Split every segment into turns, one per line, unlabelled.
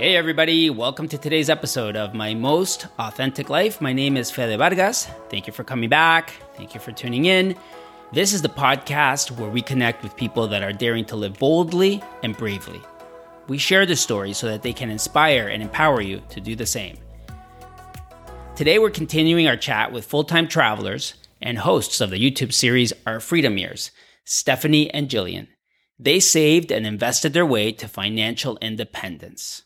Hey, everybody, welcome to today's episode of My Most Authentic Life. My name is Fede Vargas. Thank you for coming back. Thank you for tuning in. This is the podcast where we connect with people that are daring to live boldly and bravely. We share the stories so that they can inspire and empower you to do the same. Today, we're continuing our chat with full time travelers and hosts of the YouTube series Our Freedom Years, Stephanie and Gillian. They saved and invested their way to financial independence.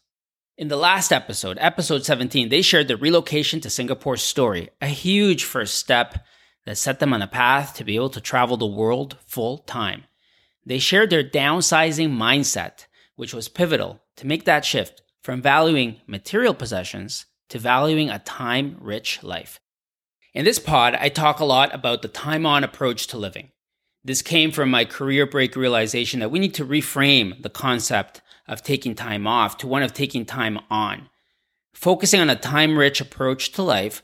In the last episode, episode 17, they shared the relocation to Singapore story, a huge first step that set them on a path to be able to travel the world full time. They shared their downsizing mindset, which was pivotal to make that shift from valuing material possessions to valuing a time rich life. In this pod, I talk a lot about the time on approach to living. This came from my career break realization that we need to reframe the concept of taking time off to one of taking time on. Focusing on a time rich approach to life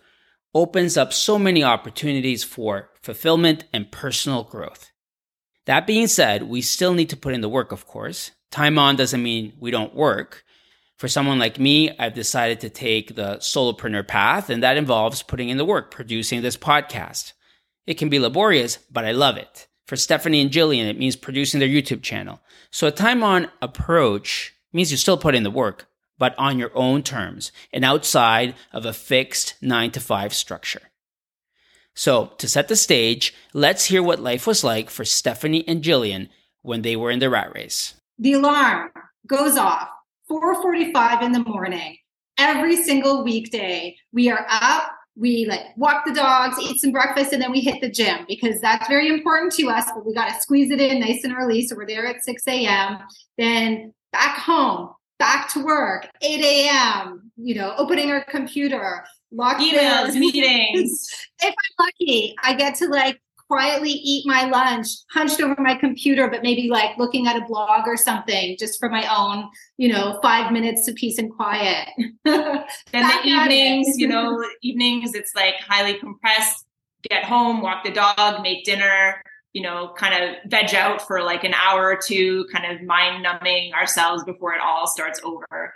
opens up so many opportunities for fulfillment and personal growth. That being said, we still need to put in the work, of course. Time on doesn't mean we don't work. For someone like me, I've decided to take the solopreneur path, and that involves putting in the work, producing this podcast. It can be laborious, but I love it. For Stephanie and Gillian, it means producing their YouTube channel. So a time on approach means you still put in the work, but on your own terms and outside of a fixed nine to five structure. So to set the stage, let's hear what life was like for Stephanie and Gillian when they were in the rat race.
The alarm goes off 4:45 in the morning every single weekday. We are up we like walk the dogs, eat some breakfast, and then we hit the gym because that's very important to us. But we got to squeeze it in nice and early. So we're there at 6 a.m. Then back home, back to work, 8 a.m., you know, opening our computer,
lock emails, meetings.
if I'm lucky, I get to like quietly eat my lunch, hunched over my computer, but maybe like looking at a blog or something just for my own, you know, five minutes of peace and quiet.
then the evenings, you know, evenings, it's like highly compressed, get home, walk the dog, make dinner, you know, kind of veg out for like an hour or two, kind of mind numbing ourselves before it all starts over.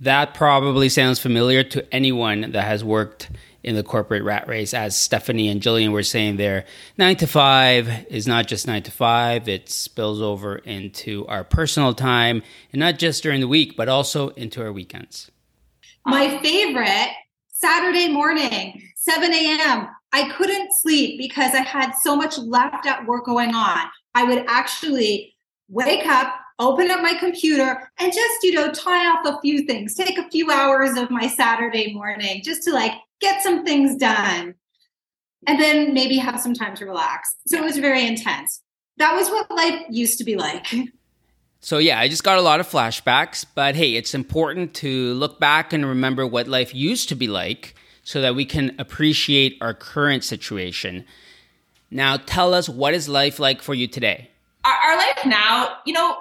That probably sounds familiar to anyone that has worked in the corporate rat race, as Stephanie and Gillian were saying there. Nine to five is not just nine to five, it spills over into our personal time, and not just during the week, but also into our weekends.
My favorite Saturday morning, 7 a.m. I couldn't sleep because I had so much left at work going on. I would actually wake up, open up my computer, and just, you know, tie off a few things, take a few hours of my Saturday morning just to like get some things done, and then maybe have some time to relax. So it was very intense. That was what life used to be like.
So, yeah, I just got a lot of flashbacks, but hey, it's important to look back and remember what life used to be like so that we can appreciate our current situation. Now, tell us what is life like for you today?
Our, our life now, you know,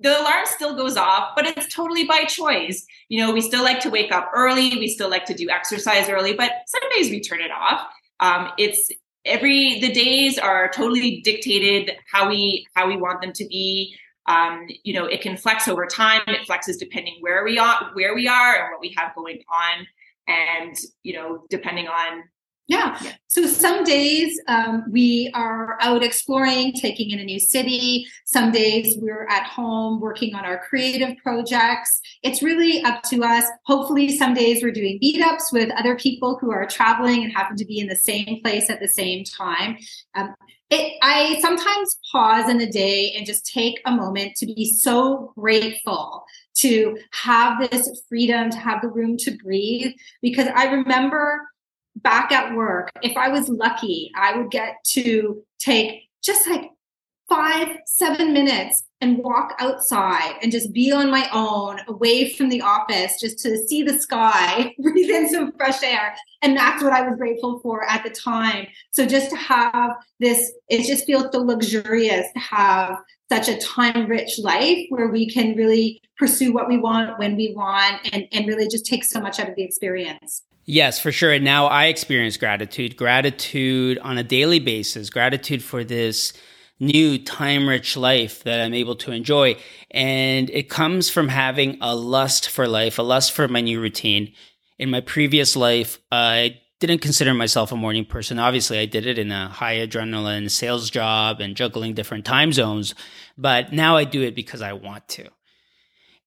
the alarm still goes off, but it's totally by choice. You know, we still like to wake up early. We still like to do exercise early, but some days we turn it off. Um, it's every the days are totally dictated how we how we want them to be. Um, you know, it can flex over time. It flexes depending where we are, where we are, and what we have going on, and you know, depending on
yeah. yeah. So some days um, we are out exploring, taking in a new city. Some days we're at home working on our creative projects. It's really up to us. Hopefully, some days we're doing meetups with other people who are traveling and happen to be in the same place at the same time. Um, it, I sometimes pause in the day and just take a moment to be so grateful to have this freedom, to have the room to breathe. Because I remember back at work, if I was lucky, I would get to take just like five, seven minutes and walk outside and just be on my own away from the office just to see the sky, breathe in some fresh air. And that's what I was grateful for at the time. So just to have this, it just feels so luxurious to have such a time rich life where we can really pursue what we want when we want and, and really just take so much out of the experience.
Yes, for sure. And now I experience gratitude, gratitude on a daily basis, gratitude for this new time rich life that I'm able to enjoy. And it comes from having a lust for life, a lust for my new routine. In my previous life, I didn't consider myself a morning person. Obviously, I did it in a high adrenaline sales job and juggling different time zones, but now I do it because I want to.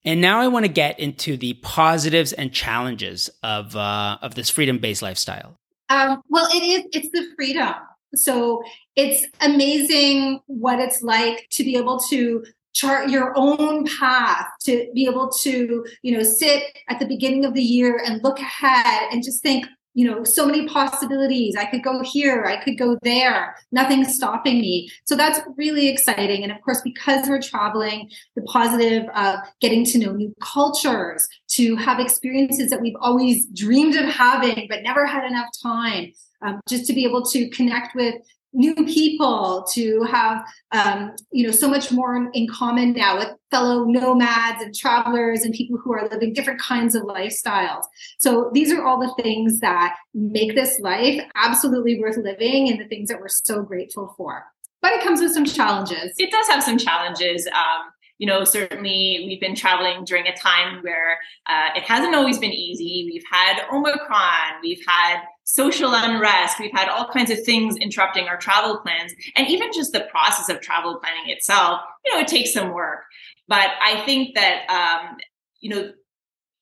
And now I want to get into the positives and challenges of uh, of this freedom based lifestyle.
Um, well, it is. It's the freedom. So it's amazing what it's like to be able to chart your own path to be able to you know sit at the beginning of the year and look ahead and just think you know so many possibilities. I could go here i could go there. Nothing's stopping me. So that's really exciting. And of course because we're traveling the positive of getting to know new cultures to have experiences that we've always dreamed of having but never had enough time um, just to be able to connect with new people to have um, you know so much more in common now with fellow nomads and travelers and people who are living different kinds of lifestyles. So these are all the things that make this life absolutely worth living and the things that we're so grateful for. But it comes with some challenges.
It does have some challenges. Um, you know, certainly we've been traveling during a time where uh, it hasn't always been easy. We've had Omicron, we've had social unrest, we've had all kinds of things interrupting our travel plans. And even just the process of travel planning itself, you know, it takes some work. But I think that, um, you know,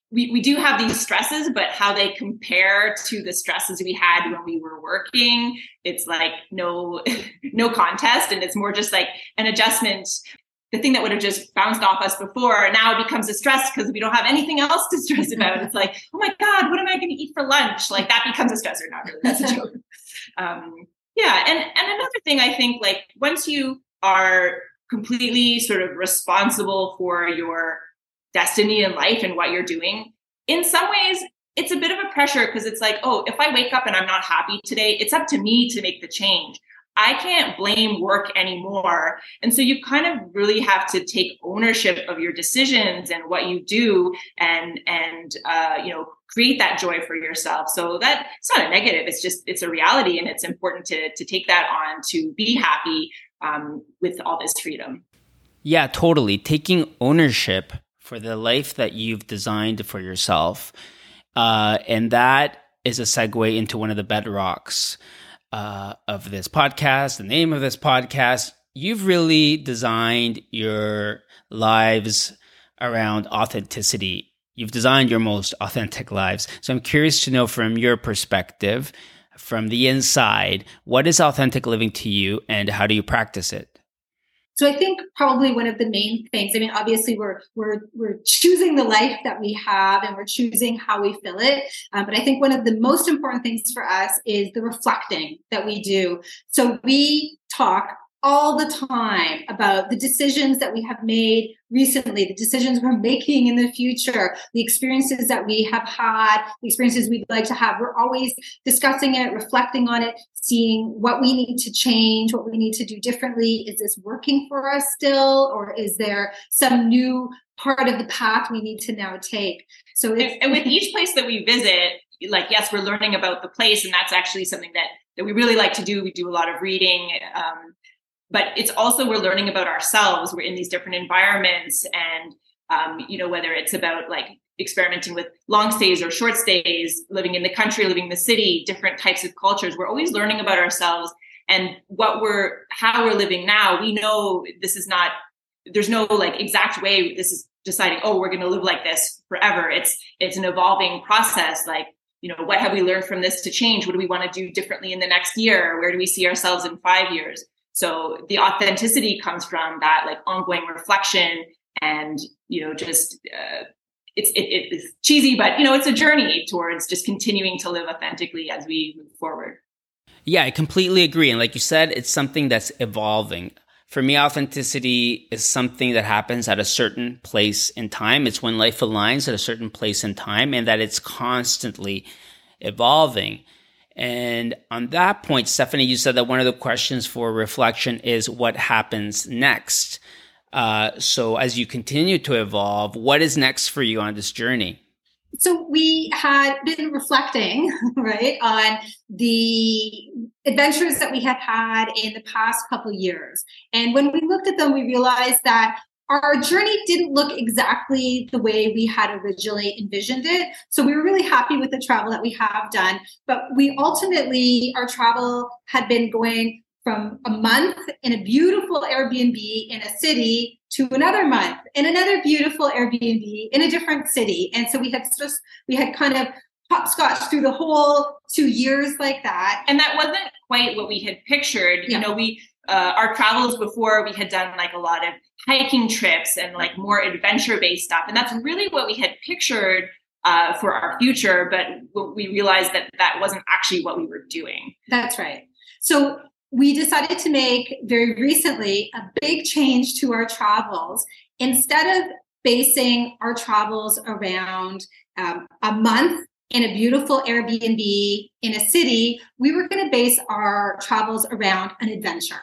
we, we do have these stresses, but how they compare to the stresses we had when we were working, it's like no no contest, and it's more just like an adjustment the thing that would have just bounced off us before now becomes a stress because we don't have anything else to stress about. It's like, oh my God, what am I going to eat for lunch? Like that becomes a stressor. Not really. That's a joke. Um, yeah. And, and another thing I think like once you are completely sort of responsible for your destiny in life and what you're doing, in some ways, it's a bit of a pressure because it's like, oh, if I wake up and I'm not happy today, it's up to me to make the change. I can't blame work anymore. And so you kind of really have to take ownership of your decisions and what you do and, and, uh, you know, create that joy for yourself. So that it's not a negative. It's just, it's a reality. And it's important to, to take that on to be happy um, with all this freedom.
Yeah, totally. Taking ownership for the life that you've designed for yourself. Uh, and that is a segue into one of the bedrocks uh, of this podcast, the name of this podcast, you've really designed your lives around authenticity. You've designed your most authentic lives. So I'm curious to know from your perspective, from the inside, what is authentic living to you and how do you practice it?
So I think probably one of the main things. I mean, obviously we're we're we're choosing the life that we have, and we're choosing how we fill it. Um, but I think one of the most important things for us is the reflecting that we do. So we talk all the time about the decisions that we have made recently, the decisions we're making in the future, the experiences that we have had, the experiences we'd like to have. We're always discussing it, reflecting on it, seeing what we need to change, what we need to do differently. Is this working for us still, or is there some new part of the path we need to now take?
So, and with each place that we visit, like yes, we're learning about the place, and that's actually something that that we really like to do. We do a lot of reading. Um, but it's also we're learning about ourselves. We're in these different environments and um, you know whether it's about like experimenting with long stays or short stays living in the country living in the city different types of cultures. We're always learning about ourselves and what we're how we're living now. We know this is not there's no like exact way this is deciding oh we're going to live like this forever. It's it's an evolving process like you know what have we learned from this to change? What do we want to do differently in the next year? Where do we see ourselves in five years so the authenticity comes from that like ongoing reflection and, you know, just, uh, it's, it, it's cheesy, but you know, it's a journey towards just continuing to live authentically as we move forward.
Yeah, I completely agree. And like you said, it's something that's evolving. For me, authenticity is something that happens at a certain place in time. It's when life aligns at a certain place in time and that it's constantly evolving. And on that point, Stephanie, you said that one of the questions for reflection is what happens next. Uh, so as you continue to evolve, what is next for you on this journey?
So we had been reflecting, right, on the adventures that we have had in the past couple years. And when we looked at them, we realized that our journey didn't look exactly the way we had originally envisioned it. So we were really happy with the travel that we have done. But we ultimately, our travel had been going from a month in a beautiful Airbnb in a city to another month in another beautiful Airbnb in a different city. And so we had just, we had kind of hopscotch through the whole two years like that.
And that wasn't quite what we had pictured. Yeah. You know, we, uh, our travels before we had done like a lot of hiking trips and like more adventure based stuff. And that's really what we had pictured uh, for our future. But we realized that that wasn't actually what we were doing.
That's right. So we decided to make very recently a big change to our travels. Instead of basing our travels around um, a month in a beautiful Airbnb in a city, we were going to base our travels around an adventure.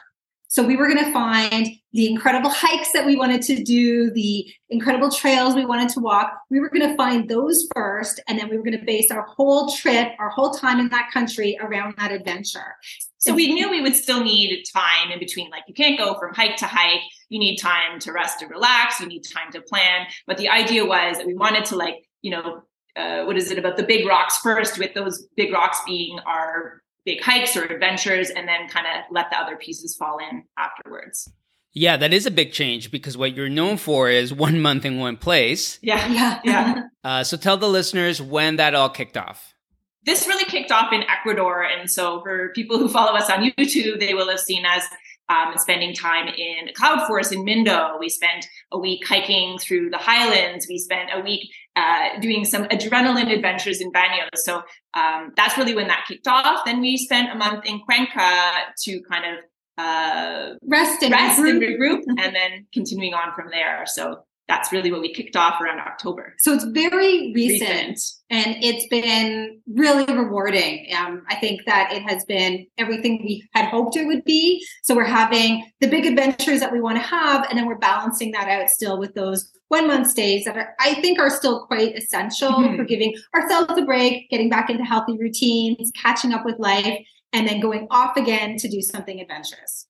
So we were going to find the incredible hikes that we wanted to do, the incredible trails we wanted to walk. We were going to find those first, and then we were going to base our whole trip, our whole time in that country around that adventure.
So we knew we would still need time in between. Like you can't go from hike to hike. You need time to rest and relax. You need time to plan. But the idea was that we wanted to like, you know, uh, what is it about the big rocks first, with those big rocks being our big hikes or adventures and then kind of let the other pieces fall in afterwards.
Yeah, that is a big change because what you're known for is one month in one place.
Yeah, yeah, yeah.
uh, so tell the listeners when that all kicked off.
This really kicked off in Ecuador. And so for people who follow us on YouTube, they will have seen us um, spending time in Cloud Forest in Mindo. We spent a week hiking through the highlands. We spent a week uh, doing some adrenaline adventures in Baños. So um, that's really when that kicked off. Then we spent a month in Cuenca to kind of uh,
rest and
rest regroup. and regroup, and then continuing on from there. So that's really what we kicked off around October.
So it's very recent, recent. and it's been really rewarding. Um, I think that it has been everything we had hoped it would be. So we're having the big adventures that we want to have, and then we're balancing that out still with those one month stays that are, I think are still quite essential mm-hmm. for giving ourselves a break, getting back into healthy routines, catching up with life, and then going off again to do something adventurous.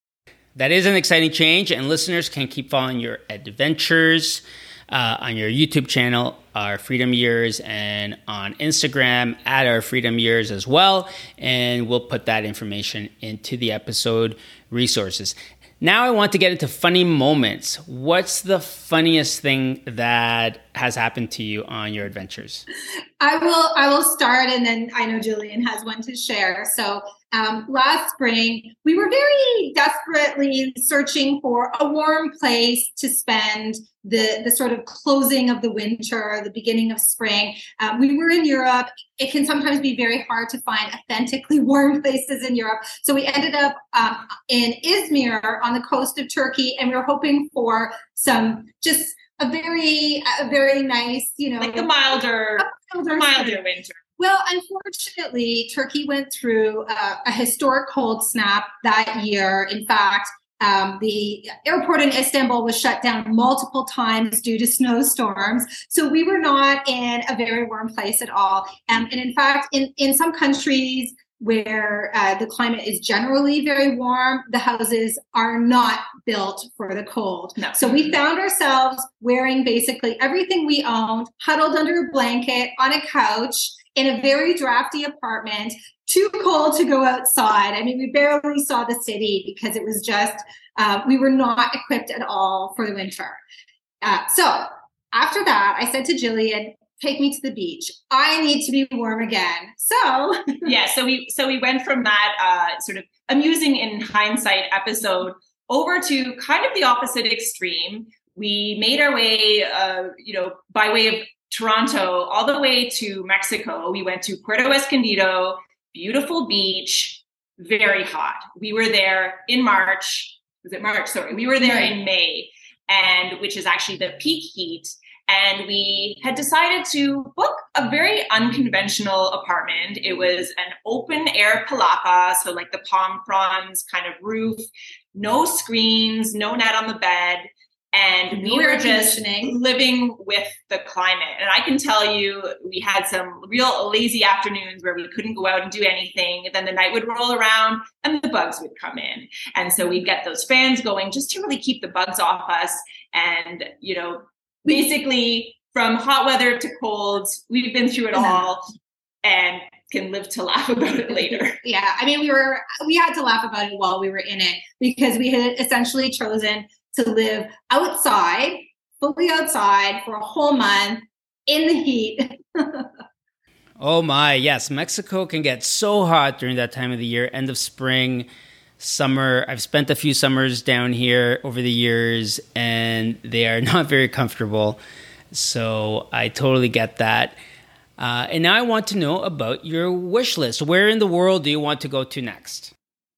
That is an exciting change, and listeners can keep following your adventures uh, on your YouTube channel, Our Freedom Years, and on Instagram at Our Freedom Years as well. And we'll put that information into the episode resources. Now I want to get into funny moments. What's the funniest thing that has happened to you on your adventures?
I will I will start and then I know Gillian has one to share. So um, last spring, we were very desperately searching for a warm place to spend the, the sort of closing of the winter, the beginning of spring. Um, we were in Europe. It can sometimes be very hard to find authentically warm places in Europe. So we ended up um, in Izmir on the coast of Turkey, and we were hoping for some just a very, a very nice, you know,
like a milder, a milder, milder winter.
Well, unfortunately, Turkey went through uh, a historic cold snap that year. In fact, um, the airport in Istanbul was shut down multiple times due to snowstorms. So we were not in a very warm place at all. Um, and in fact, in, in some countries, where uh, the climate is generally very warm, the houses are not built for the cold. No. So we found ourselves wearing basically everything we owned, huddled under a blanket on a couch in a very drafty apartment, too cold to go outside. I mean, we barely saw the city because it was just, uh, we were not equipped at all for the winter. Uh, so after that, I said to Gillian, take me to the beach. I need to be warm again. So
yeah, so we so we went from that uh, sort of amusing in hindsight episode over to kind of the opposite extreme. We made our way, uh, you know, by way of Toronto all the way to Mexico. We went to Puerto Escondido, beautiful beach, very hot. We were there in March. Was it March? Sorry, we were there in May, and which is actually the peak heat. And we had decided to book a very unconventional apartment. It was an open air palapa, so like the palm fronds kind of roof, no screens, no net on the bed. and we were just living with the climate. And I can tell you, we had some real lazy afternoons where we couldn't go out and do anything. Then the night would roll around and the bugs would come in. And so we'd get those fans going just to really keep the bugs off us. And, you know, basically from hot weather to cold, we've been through it all and can live to laugh about it later.
yeah. I mean, we were, we had to laugh about it while we were in it because we had essentially chosen to live outside, fully outside for a whole month in the heat.
oh my, yes. Mexico can get so hot during that time of the year, end of spring, summer. I've spent a few summers down here over the years, and they are not very comfortable. So I totally get that. Uh, and now I want to know about your wish list. Where in the world do you want to go to next?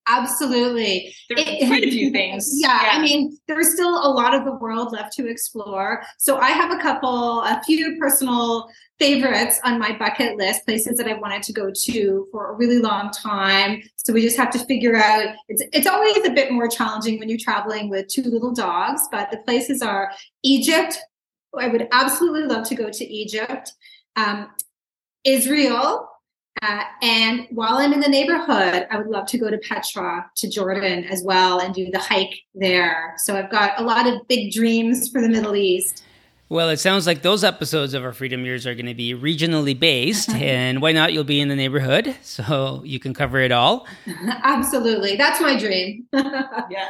Absolutely.
There's it, quite a few things.
Yeah, yeah, I mean, there's still a lot of the world left to explore. So I have a couple, a few personal favorites on my bucket list, places that I wanted to go to for a really long time. So we just have to figure out it's it's always a bit more challenging when you're traveling with two little dogs, but the places are Egypt. I would absolutely love to go to Egypt. Um, Israel, uh, and while I'm in the neighborhood, I would love to go to Petra, to Jordan as well, and do the hike there. So I've got a lot of big dreams for the Middle East.
Well, it sounds like those episodes of our Freedom Years are going to be regionally based, and why not? You'll be in the neighborhood, so you can cover it all.
Absolutely. That's my dream. yeah.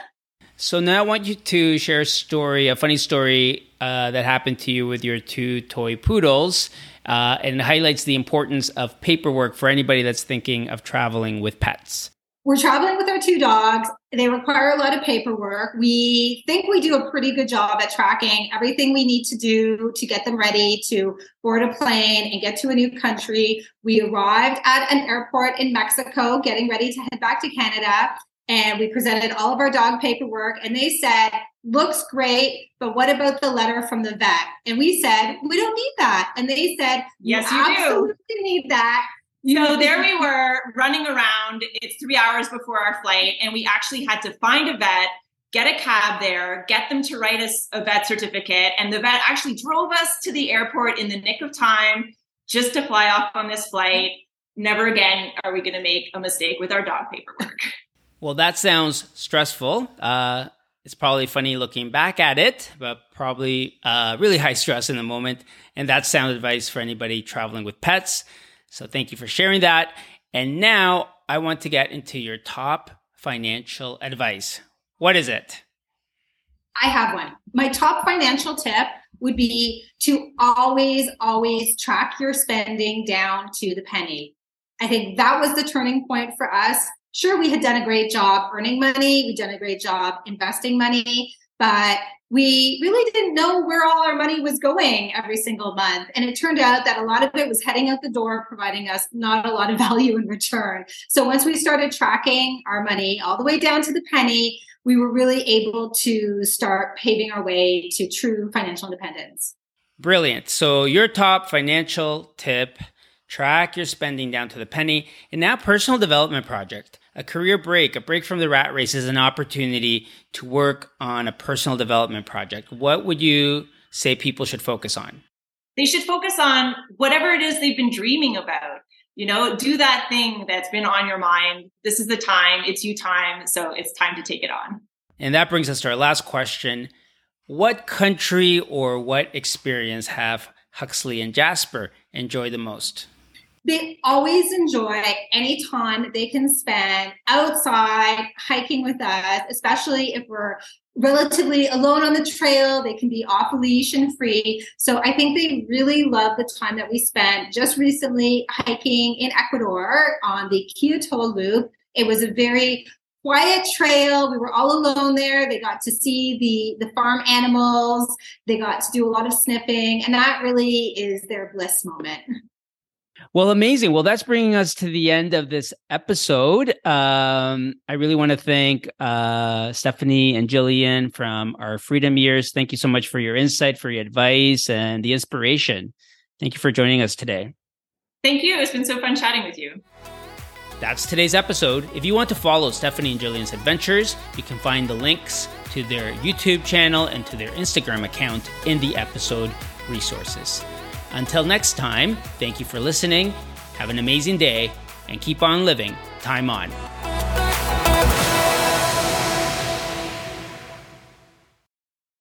So now I want you to share a story, a funny story uh, that happened to you with your two toy poodles uh, and highlights the importance of paperwork for anybody that's thinking of traveling with pets.
We're traveling with our two dogs. They require a lot of paperwork. We think we do a pretty good job at tracking everything we need to do to get them ready to board a plane and get to a new country. We arrived at an airport in Mexico, getting ready to head back to Canada. And we presented all of our dog paperwork, and they said, looks great, but what about the letter from the vet? And we said, we don't need that. And they said,
yes, you,
you absolutely do. need that.
So there we were running around. It's three hours before our flight, and we actually had to find a vet, get a cab there, get them to write us a vet certificate. And the vet actually drove us to the airport in the nick of time just to fly off on this flight. Never again are we going to make a mistake with our dog paperwork.
Well, that sounds stressful. Uh, it's probably funny looking back at it, but probably uh, really high stress in the moment. And that's sound advice for anybody traveling with pets. So thank you for sharing that. And now I want to get into your top financial advice. What is it?
I have one. My top financial tip would be to always, always track your spending down to the penny. I think that was the turning point for us sure, we had done a great job earning money, we'd done a great job investing money, but we really didn't know where all our money was going every single month. And it turned out that a lot of it was heading out the door, providing us not a lot of value in return. So once we started tracking our money all the way down to the penny, we were really able to start paving our way to true financial independence.
Brilliant. So, your top financial tip track your spending down to the penny. And now, personal development project a career break, a break from the rat race is an opportunity to work on a personal development project. What would you say people should focus on?
They should focus on whatever it is they've been dreaming about. You know, do that thing that's been on your mind. This is the time, it's you time. So it's time to take it on.
And that brings us to our last question. What country or what experience have Huxley and Jasper enjoyed the most?
They always enjoy any time they can spend outside hiking with us, especially if we're relatively alone on the trail. They can be off leash and free. So I think they really love the time that we spent just recently hiking in Ecuador on the Quilotoa Loop. It was a very quiet trail. We were all alone there. They got to see the the farm animals. They got to do a lot of sniffing, and that really is their bliss moment.
Well, amazing. Well, that's bringing us to the end of this episode. Um, I really want to thank uh, Stephanie and Gillian from our Freedom Years. Thank you so much for your insight, for your advice, and the inspiration. Thank you for joining us today.
Thank you. It's been so fun chatting with you.
That's today's episode. If you want to follow Stephanie and Gillian's adventures, you can find the links to to their YouTube channel and to their Instagram account in the episode resources. Until next time, thank you for listening. Have an amazing day and keep on living time on.